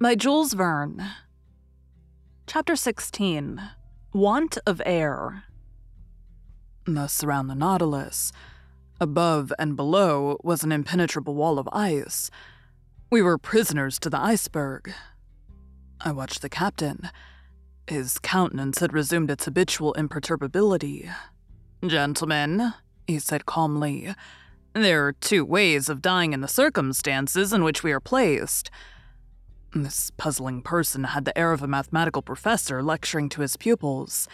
by Jules Verne. Chapter 16 Want of Air. Thus, around the Nautilus, above and below was an impenetrable wall of ice. We were prisoners to the iceberg. I watched the captain. His countenance had resumed its habitual imperturbability. Gentlemen, he said calmly, there are two ways of dying in the circumstances in which we are placed. This puzzling person had the air of a mathematical professor lecturing to his pupils.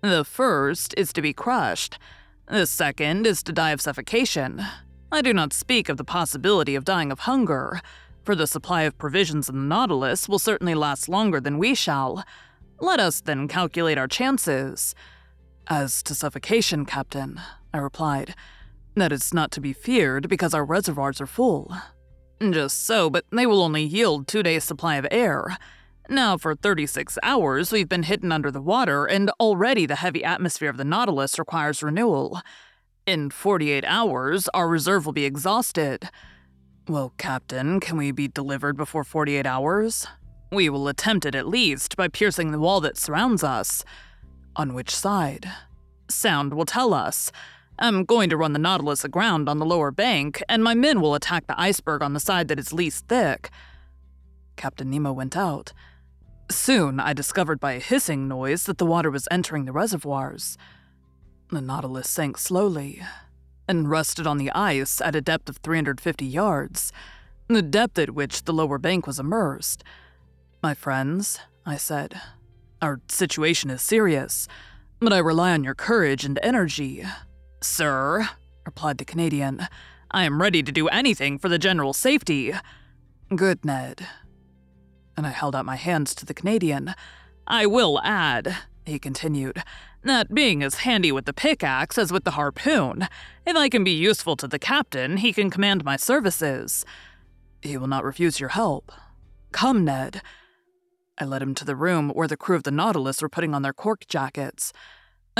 The first is to be crushed. The second is to die of suffocation. I do not speak of the possibility of dying of hunger, for the supply of provisions in the Nautilus will certainly last longer than we shall. Let us then calculate our chances. As to suffocation, Captain, I replied, that is not to be feared because our reservoirs are full. Just so, but they will only yield two days' supply of air. Now, for 36 hours, we've been hidden under the water, and already the heavy atmosphere of the Nautilus requires renewal. In 48 hours, our reserve will be exhausted. Well, Captain, can we be delivered before 48 hours? We will attempt it at least by piercing the wall that surrounds us. On which side? Sound will tell us. I'm going to run the Nautilus aground on the lower bank, and my men will attack the iceberg on the side that is least thick. Captain Nemo went out. Soon, I discovered by a hissing noise that the water was entering the reservoirs. The Nautilus sank slowly and rested on the ice at a depth of 350 yards, the depth at which the lower bank was immersed. My friends, I said, our situation is serious, but I rely on your courage and energy. Sir, replied the Canadian, I am ready to do anything for the general safety. Good, Ned. And I held out my hands to the Canadian. I will add, he continued, that being as handy with the pickaxe as with the harpoon, if I can be useful to the captain, he can command my services. He will not refuse your help. Come, Ned. I led him to the room where the crew of the Nautilus were putting on their cork jackets.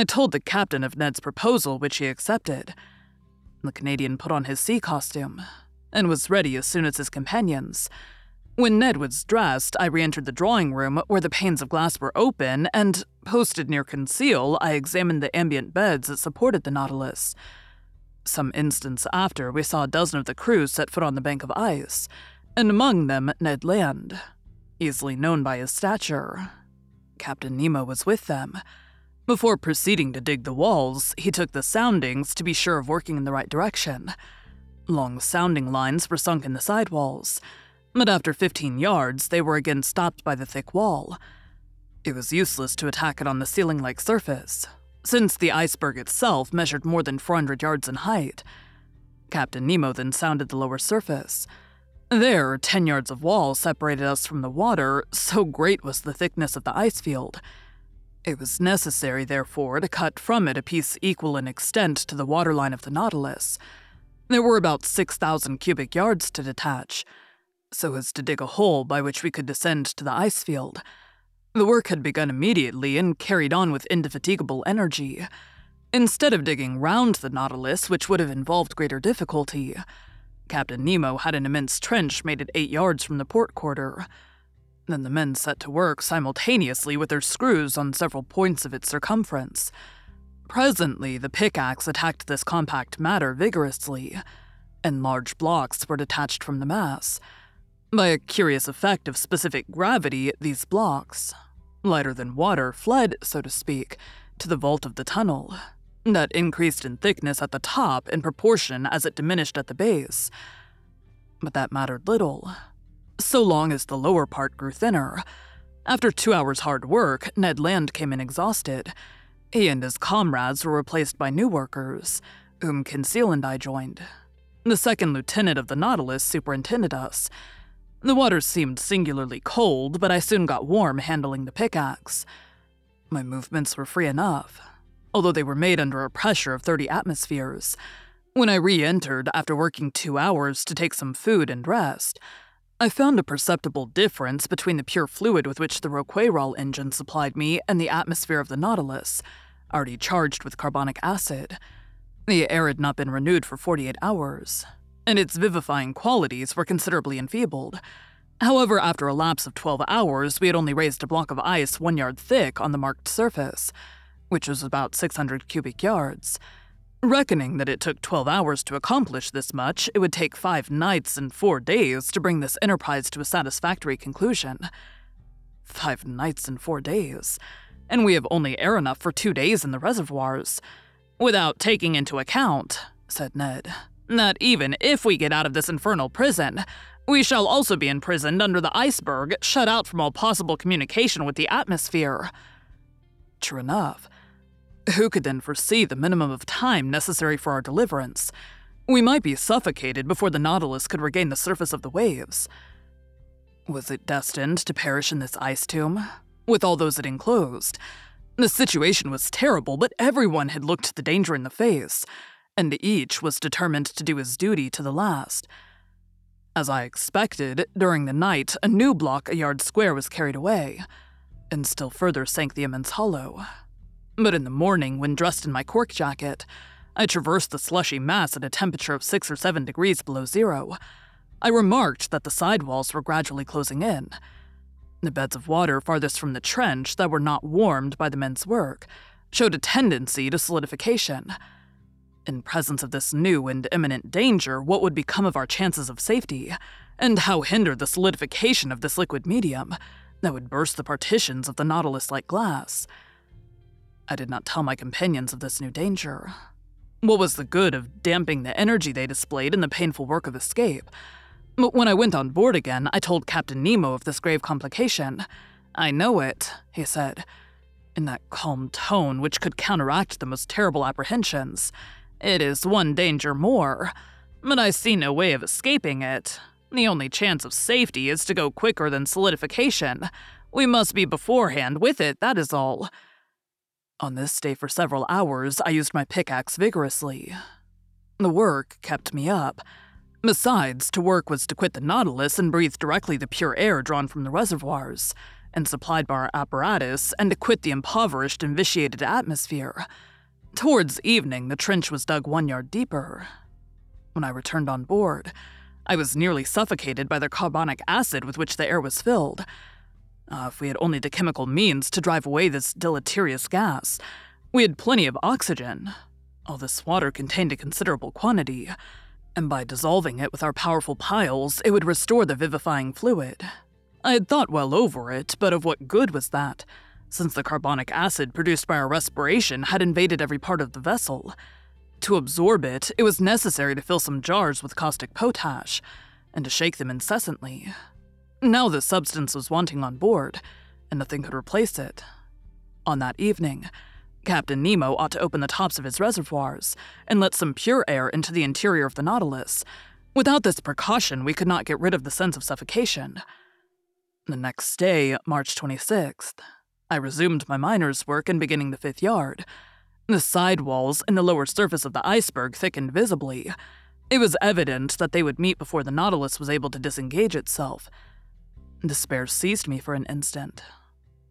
I told the captain of Ned's proposal, which he accepted. The Canadian put on his sea costume and was ready as soon as his companions. When Ned was dressed, I re entered the drawing room where the panes of glass were open, and, posted near Conseil, I examined the ambient beds that supported the Nautilus. Some instants after, we saw a dozen of the crew set foot on the bank of ice, and among them Ned Land, easily known by his stature. Captain Nemo was with them. Before proceeding to dig the walls, he took the soundings to be sure of working in the right direction. Long sounding lines were sunk in the side walls, but after 15 yards, they were again stopped by the thick wall. It was useless to attack it on the ceiling like surface, since the iceberg itself measured more than 400 yards in height. Captain Nemo then sounded the lower surface. There, 10 yards of wall separated us from the water, so great was the thickness of the ice field. It was necessary, therefore, to cut from it a piece equal in extent to the waterline of the Nautilus. There were about 6,000 cubic yards to detach, so as to dig a hole by which we could descend to the ice field. The work had begun immediately and carried on with indefatigable energy. Instead of digging round the Nautilus, which would have involved greater difficulty, Captain Nemo had an immense trench made at eight yards from the port quarter. Then the men set to work simultaneously with their screws on several points of its circumference. Presently, the pickaxe attacked this compact matter vigorously, and large blocks were detached from the mass. By a curious effect of specific gravity, these blocks, lighter than water, fled, so to speak, to the vault of the tunnel, that increased in thickness at the top in proportion as it diminished at the base. But that mattered little, so long as the lower part grew thinner. After two hours' hard work, Ned Land came in exhausted. He and his comrades were replaced by new workers, whom Conseil and I joined. The second lieutenant of the Nautilus superintended us. The water seemed singularly cold, but I soon got warm handling the pickaxe. My movements were free enough, although they were made under a pressure of 30 atmospheres. When I re entered after working two hours to take some food and rest, I found a perceptible difference between the pure fluid with which the Rouquayrol engine supplied me and the atmosphere of the Nautilus, already charged with carbonic acid. The air had not been renewed for 48 hours, and its vivifying qualities were considerably enfeebled. However, after a lapse of 12 hours, we had only raised a block of ice one yard thick on the marked surface, which was about 600 cubic yards. Reckoning that it took 12 hours to accomplish this much, it would take five nights and four days to bring this enterprise to a satisfactory conclusion. Five nights and four days, and we have only air enough for two days in the reservoirs. Without taking into account, said Ned, that even if we get out of this infernal prison, we shall also be imprisoned under the iceberg, shut out from all possible communication with the atmosphere. True enough. Who could then foresee the minimum of time necessary for our deliverance? We might be suffocated before the Nautilus could regain the surface of the waves. Was it destined to perish in this ice tomb, with all those it enclosed? The situation was terrible, but everyone had looked the danger in the face, and each was determined to do his duty to the last. As I expected, during the night, a new block a yard square was carried away, and still further sank the immense hollow. But in the morning, when dressed in my cork jacket, I traversed the slushy mass at a temperature of six or seven degrees below zero. I remarked that the side walls were gradually closing in. The beds of water farthest from the trench that were not warmed by the men's work showed a tendency to solidification. In presence of this new and imminent danger, what would become of our chances of safety? And how hinder the solidification of this liquid medium that would burst the partitions of the Nautilus like glass? I did not tell my companions of this new danger. What was the good of damping the energy they displayed in the painful work of escape? But when I went on board again, I told Captain Nemo of this grave complication. I know it, he said, in that calm tone which could counteract the most terrible apprehensions. It is one danger more, but I see no way of escaping it. The only chance of safety is to go quicker than solidification. We must be beforehand with it, that is all. On this day for several hours, I used my pickaxe vigorously. The work kept me up. Besides, to work was to quit the Nautilus and breathe directly the pure air drawn from the reservoirs and supplied by our apparatus, and to quit the impoverished and vitiated atmosphere. Towards evening, the trench was dug one yard deeper. When I returned on board, I was nearly suffocated by the carbonic acid with which the air was filled. Ah, if we had only the chemical means to drive away this deleterious gas. We had plenty of oxygen. All this water contained a considerable quantity, and by dissolving it with our powerful piles, it would restore the vivifying fluid. I had thought well over it, but of what good was that? since the carbonic acid produced by our respiration had invaded every part of the vessel. To absorb it, it was necessary to fill some jars with caustic potash, and to shake them incessantly. Now the substance was wanting on board, and nothing could replace it. On that evening, Captain Nemo ought to open the tops of his reservoirs and let some pure air into the interior of the Nautilus. Without this precaution, we could not get rid of the sense of suffocation. The next day, March 26th, I resumed my miner's work in beginning the fifth yard. The side walls and the lower surface of the iceberg thickened visibly. It was evident that they would meet before the Nautilus was able to disengage itself. Despair seized me for an instant.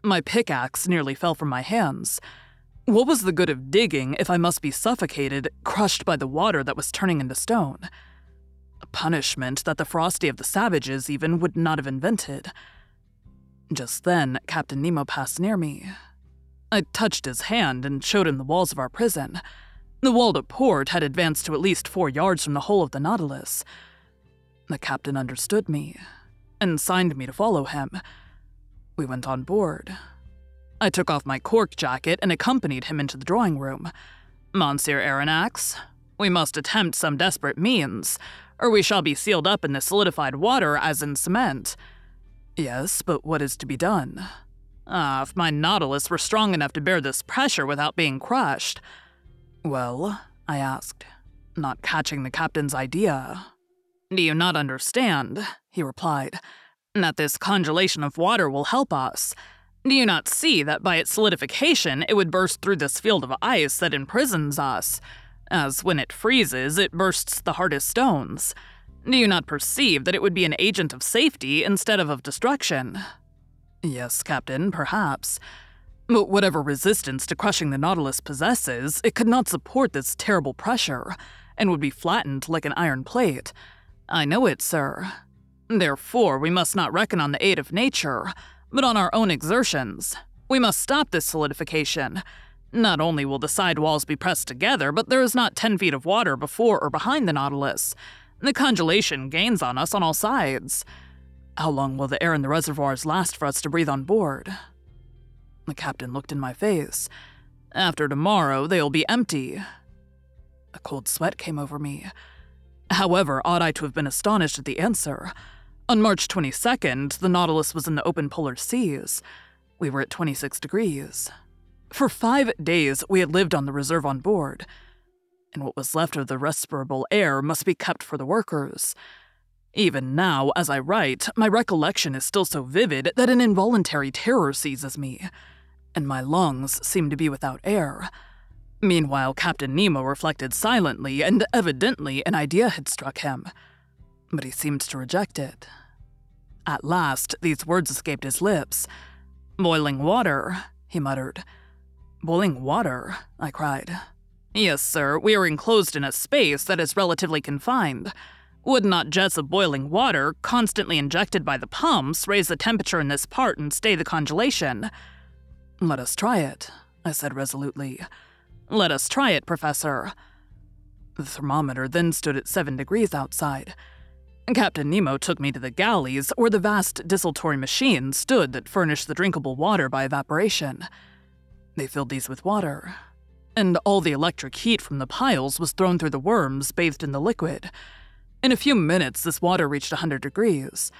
My pickaxe nearly fell from my hands. What was the good of digging if I must be suffocated, crushed by the water that was turning into stone? A punishment that the Frosty of the Savages even would not have invented. Just then, Captain Nemo passed near me. I touched his hand and showed him the walls of our prison. The wall to port had advanced to at least four yards from the hull of the Nautilus. The captain understood me and signed me to follow him. We went on board. I took off my cork jacket and accompanied him into the drawing room. Monsieur Aronnax, we must attempt some desperate means, or we shall be sealed up in the solidified water as in cement. Yes, but what is to be done? Ah, if my Nautilus were strong enough to bear this pressure without being crushed. Well, I asked, not catching the captain's idea. Do you not understand, he replied, that this congelation of water will help us? Do you not see that by its solidification it would burst through this field of ice that imprisons us? As when it freezes, it bursts the hardest stones. Do you not perceive that it would be an agent of safety instead of of destruction? Yes, Captain, perhaps. But whatever resistance to crushing the Nautilus possesses, it could not support this terrible pressure, and would be flattened like an iron plate. I know it, sir. Therefore, we must not reckon on the aid of nature, but on our own exertions. We must stop this solidification. Not only will the side walls be pressed together, but there is not 10 feet of water before or behind the Nautilus. The congelation gains on us on all sides. How long will the air in the reservoirs last for us to breathe on board? The captain looked in my face. After tomorrow, they'll be empty. A cold sweat came over me. However, ought I to have been astonished at the answer? On March 22nd, the Nautilus was in the open polar seas. We were at 26 degrees. For five days, we had lived on the reserve on board, and what was left of the respirable air must be kept for the workers. Even now, as I write, my recollection is still so vivid that an involuntary terror seizes me, and my lungs seem to be without air. Meanwhile, Captain Nemo reflected silently, and evidently an idea had struck him. But he seemed to reject it. At last, these words escaped his lips. Boiling water, he muttered. Boiling water, I cried. Yes, sir, we are enclosed in a space that is relatively confined. Would not jets of boiling water, constantly injected by the pumps, raise the temperature in this part and stay the congelation? Let us try it, I said resolutely. Let us try it, Professor. The thermometer then stood at seven degrees outside. Captain Nemo took me to the galleys, where the vast desaltory machines stood that furnished the drinkable water by evaporation. They filled these with water, and all the electric heat from the piles was thrown through the worms bathed in the liquid. In a few minutes, this water reached 100 degrees.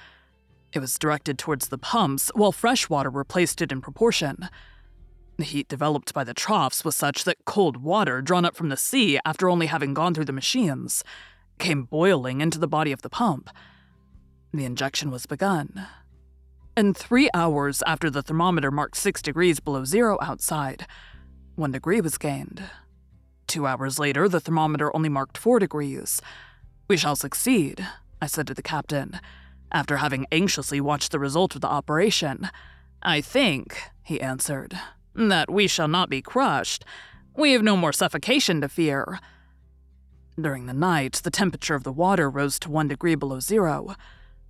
It was directed towards the pumps, while fresh water replaced it in proportion. The heat developed by the troughs was such that cold water, drawn up from the sea after only having gone through the machines, came boiling into the body of the pump. The injection was begun. And three hours after the thermometer marked six degrees below zero outside, one degree was gained. Two hours later, the thermometer only marked four degrees. We shall succeed, I said to the captain, after having anxiously watched the result of the operation. I think, he answered, that we shall not be crushed. We have no more suffocation to fear. During the night, the temperature of the water rose to one degree below zero.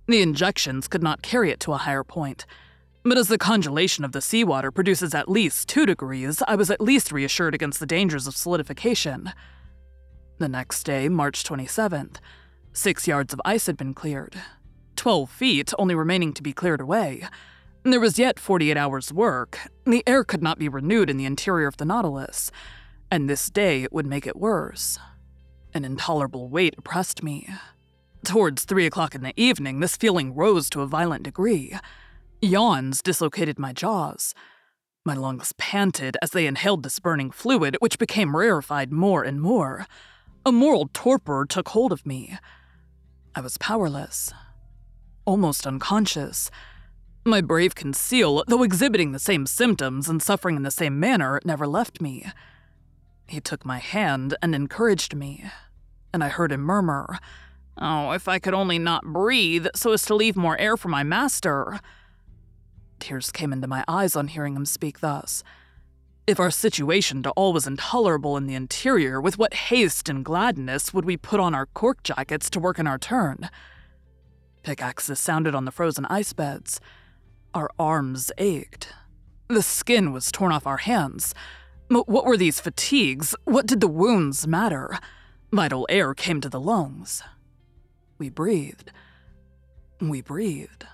The injections could not carry it to a higher point. But as the congelation of the seawater produces at least two degrees, I was at least reassured against the dangers of solidification. The next day, March 27th, six yards of ice had been cleared, 12 feet only remaining to be cleared away. There was yet 48 hours' work. The air could not be renewed in the interior of the Nautilus, and this day it would make it worse. An intolerable weight oppressed me. Towards three o'clock in the evening, this feeling rose to a violent degree. Yawns dislocated my jaws. My lungs panted as they inhaled this burning fluid, which became rarefied more and more. A moral torpor took hold of me. I was powerless, almost unconscious. My brave Conseil, though exhibiting the same symptoms and suffering in the same manner, never left me. He took my hand and encouraged me, and I heard him murmur, Oh, if I could only not breathe so as to leave more air for my master. Tears came into my eyes on hearing him speak thus. If our situation to all was intolerable in the interior, with what haste and gladness would we put on our cork jackets to work in our turn? Pickaxes sounded on the frozen ice beds. Our arms ached. The skin was torn off our hands. But what were these fatigues? What did the wounds matter? Vital air came to the lungs. We breathed. We breathed.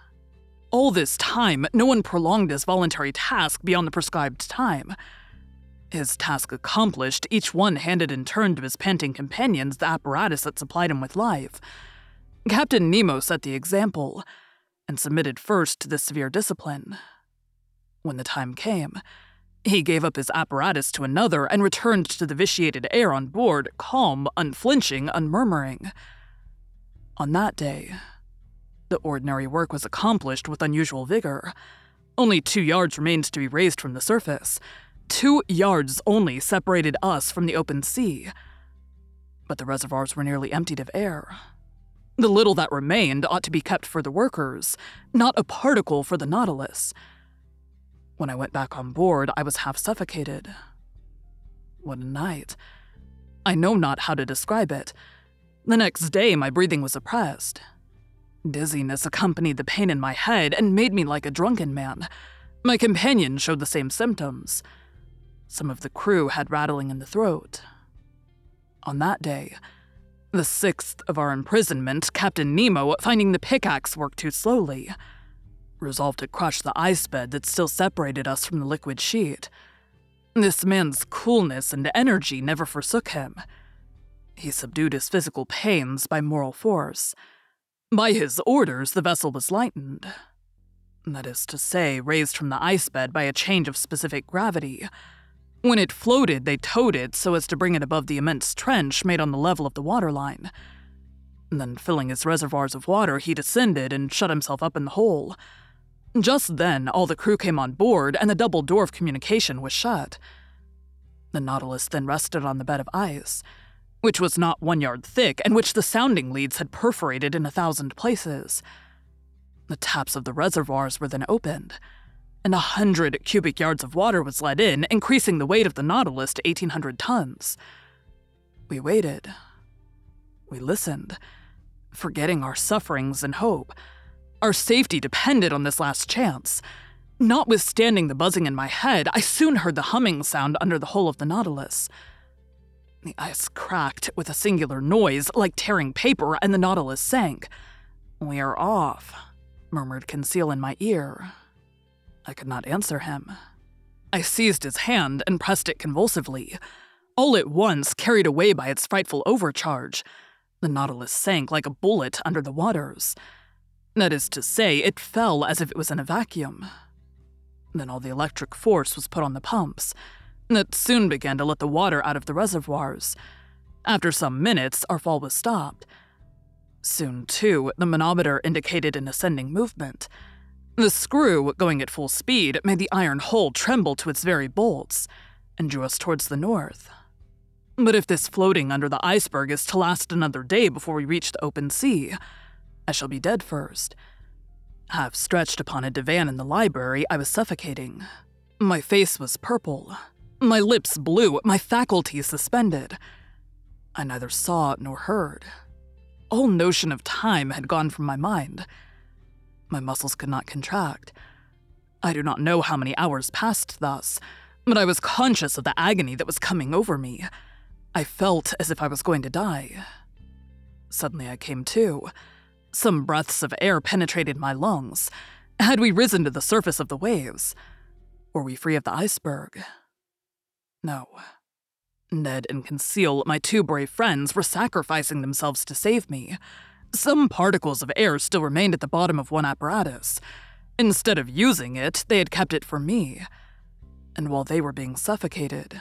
All this time, no one prolonged his voluntary task beyond the prescribed time. His task accomplished, each one handed in turn to his panting companions the apparatus that supplied him with life. Captain Nemo set the example and submitted first to the severe discipline. When the time came, he gave up his apparatus to another and returned to the vitiated air on board, calm, unflinching, unmurmuring. On that day, the ordinary work was accomplished with unusual vigor. Only two yards remained to be raised from the surface. Two yards only separated us from the open sea. But the reservoirs were nearly emptied of air. The little that remained ought to be kept for the workers, not a particle for the Nautilus. When I went back on board, I was half suffocated. What a night. I know not how to describe it. The next day, my breathing was oppressed. Dizziness accompanied the pain in my head and made me like a drunken man. My companion showed the same symptoms. Some of the crew had rattling in the throat. On that day, the sixth of our imprisonment, Captain Nemo, finding the pickaxe work too slowly, resolved to crush the ice bed that still separated us from the liquid sheet. This man's coolness and energy never forsook him. He subdued his physical pains by moral force. By his orders, the vessel was lightened. That is to say, raised from the ice bed by a change of specific gravity. When it floated, they towed it so as to bring it above the immense trench made on the level of the waterline. Then, filling his reservoirs of water, he descended and shut himself up in the hole. Just then, all the crew came on board, and the double door of communication was shut. The Nautilus then rested on the bed of ice, which was not one yard thick and which the sounding leads had perforated in a thousand places. The taps of the reservoirs were then opened, and a hundred cubic yards of water was let in, increasing the weight of the Nautilus to 1,800 tons. We waited. We listened, forgetting our sufferings and hope. Our safety depended on this last chance. Notwithstanding the buzzing in my head, I soon heard the humming sound under the hull of the Nautilus. The ice cracked with a singular noise, like tearing paper, and the Nautilus sank. We are off, murmured Conseil in my ear. I could not answer him. I seized his hand and pressed it convulsively. All at once, carried away by its frightful overcharge, the Nautilus sank like a bullet under the waters. That is to say, it fell as if it was in a vacuum. Then all the electric force was put on the pumps, that soon began to let the water out of the reservoirs. After some minutes, our fall was stopped. Soon, too, the manometer indicated an ascending movement. The screw, going at full speed, made the iron hull tremble to its very bolts and drew us towards the north. But if this floating under the iceberg is to last another day before we reach the open sea, I shall be dead first. Half stretched upon a divan in the library, I was suffocating. My face was purple, my lips blue, my faculties suspended. I neither saw nor heard. All notion of time had gone from my mind. My muscles could not contract. I do not know how many hours passed thus, but I was conscious of the agony that was coming over me. I felt as if I was going to die. Suddenly I came to. Some breaths of air penetrated my lungs. Had we risen to the surface of the waves? Were we free of the iceberg? No. Ned and Conseil, my two brave friends, were sacrificing themselves to save me. Some particles of air still remained at the bottom of one apparatus. Instead of using it, they had kept it for me. And while they were being suffocated,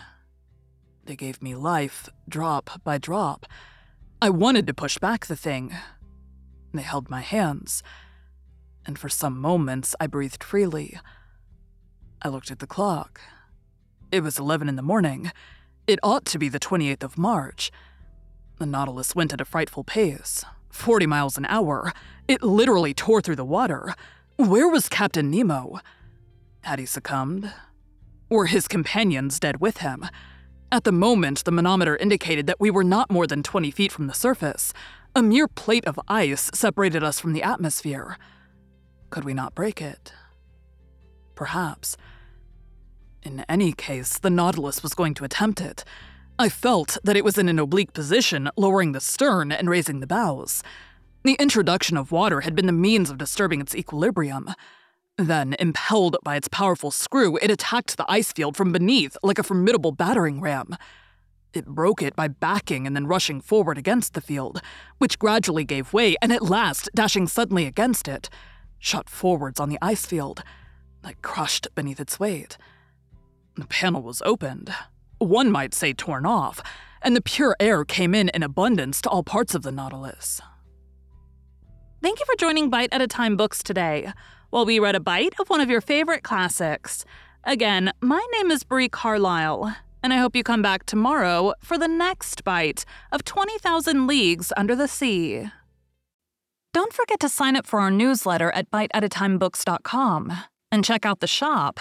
they gave me life, drop by drop. I wanted to push back the thing, they held my hands, and for some moments I breathed freely. I looked at the clock. It was 11 in the morning. It ought to be the 28th of March. The Nautilus went at a frightful pace 40 miles an hour. It literally tore through the water. Where was Captain Nemo? Had he succumbed? Were his companions dead with him? At the moment, the manometer indicated that we were not more than 20 feet from the surface. A mere plate of ice separated us from the atmosphere. Could we not break it? Perhaps. In any case, the Nautilus was going to attempt it. I felt that it was in an oblique position, lowering the stern and raising the bows. The introduction of water had been the means of disturbing its equilibrium. Then, impelled by its powerful screw, it attacked the ice field from beneath like a formidable battering ram. It broke it by backing and then rushing forward against the field, which gradually gave way and at last, dashing suddenly against it, shot forwards on the ice field, like crushed beneath its weight. The panel was opened, one might say torn off, and the pure air came in in abundance to all parts of the Nautilus. Thank you for joining Bite at a Time Books today, while we read a bite of one of your favorite classics. Again, my name is Bree Carlile, and I hope you come back tomorrow for the next bite of 20,000 Leagues Under the Sea. Don't forget to sign up for our newsletter at biteatatimebooks.com and check out the shop.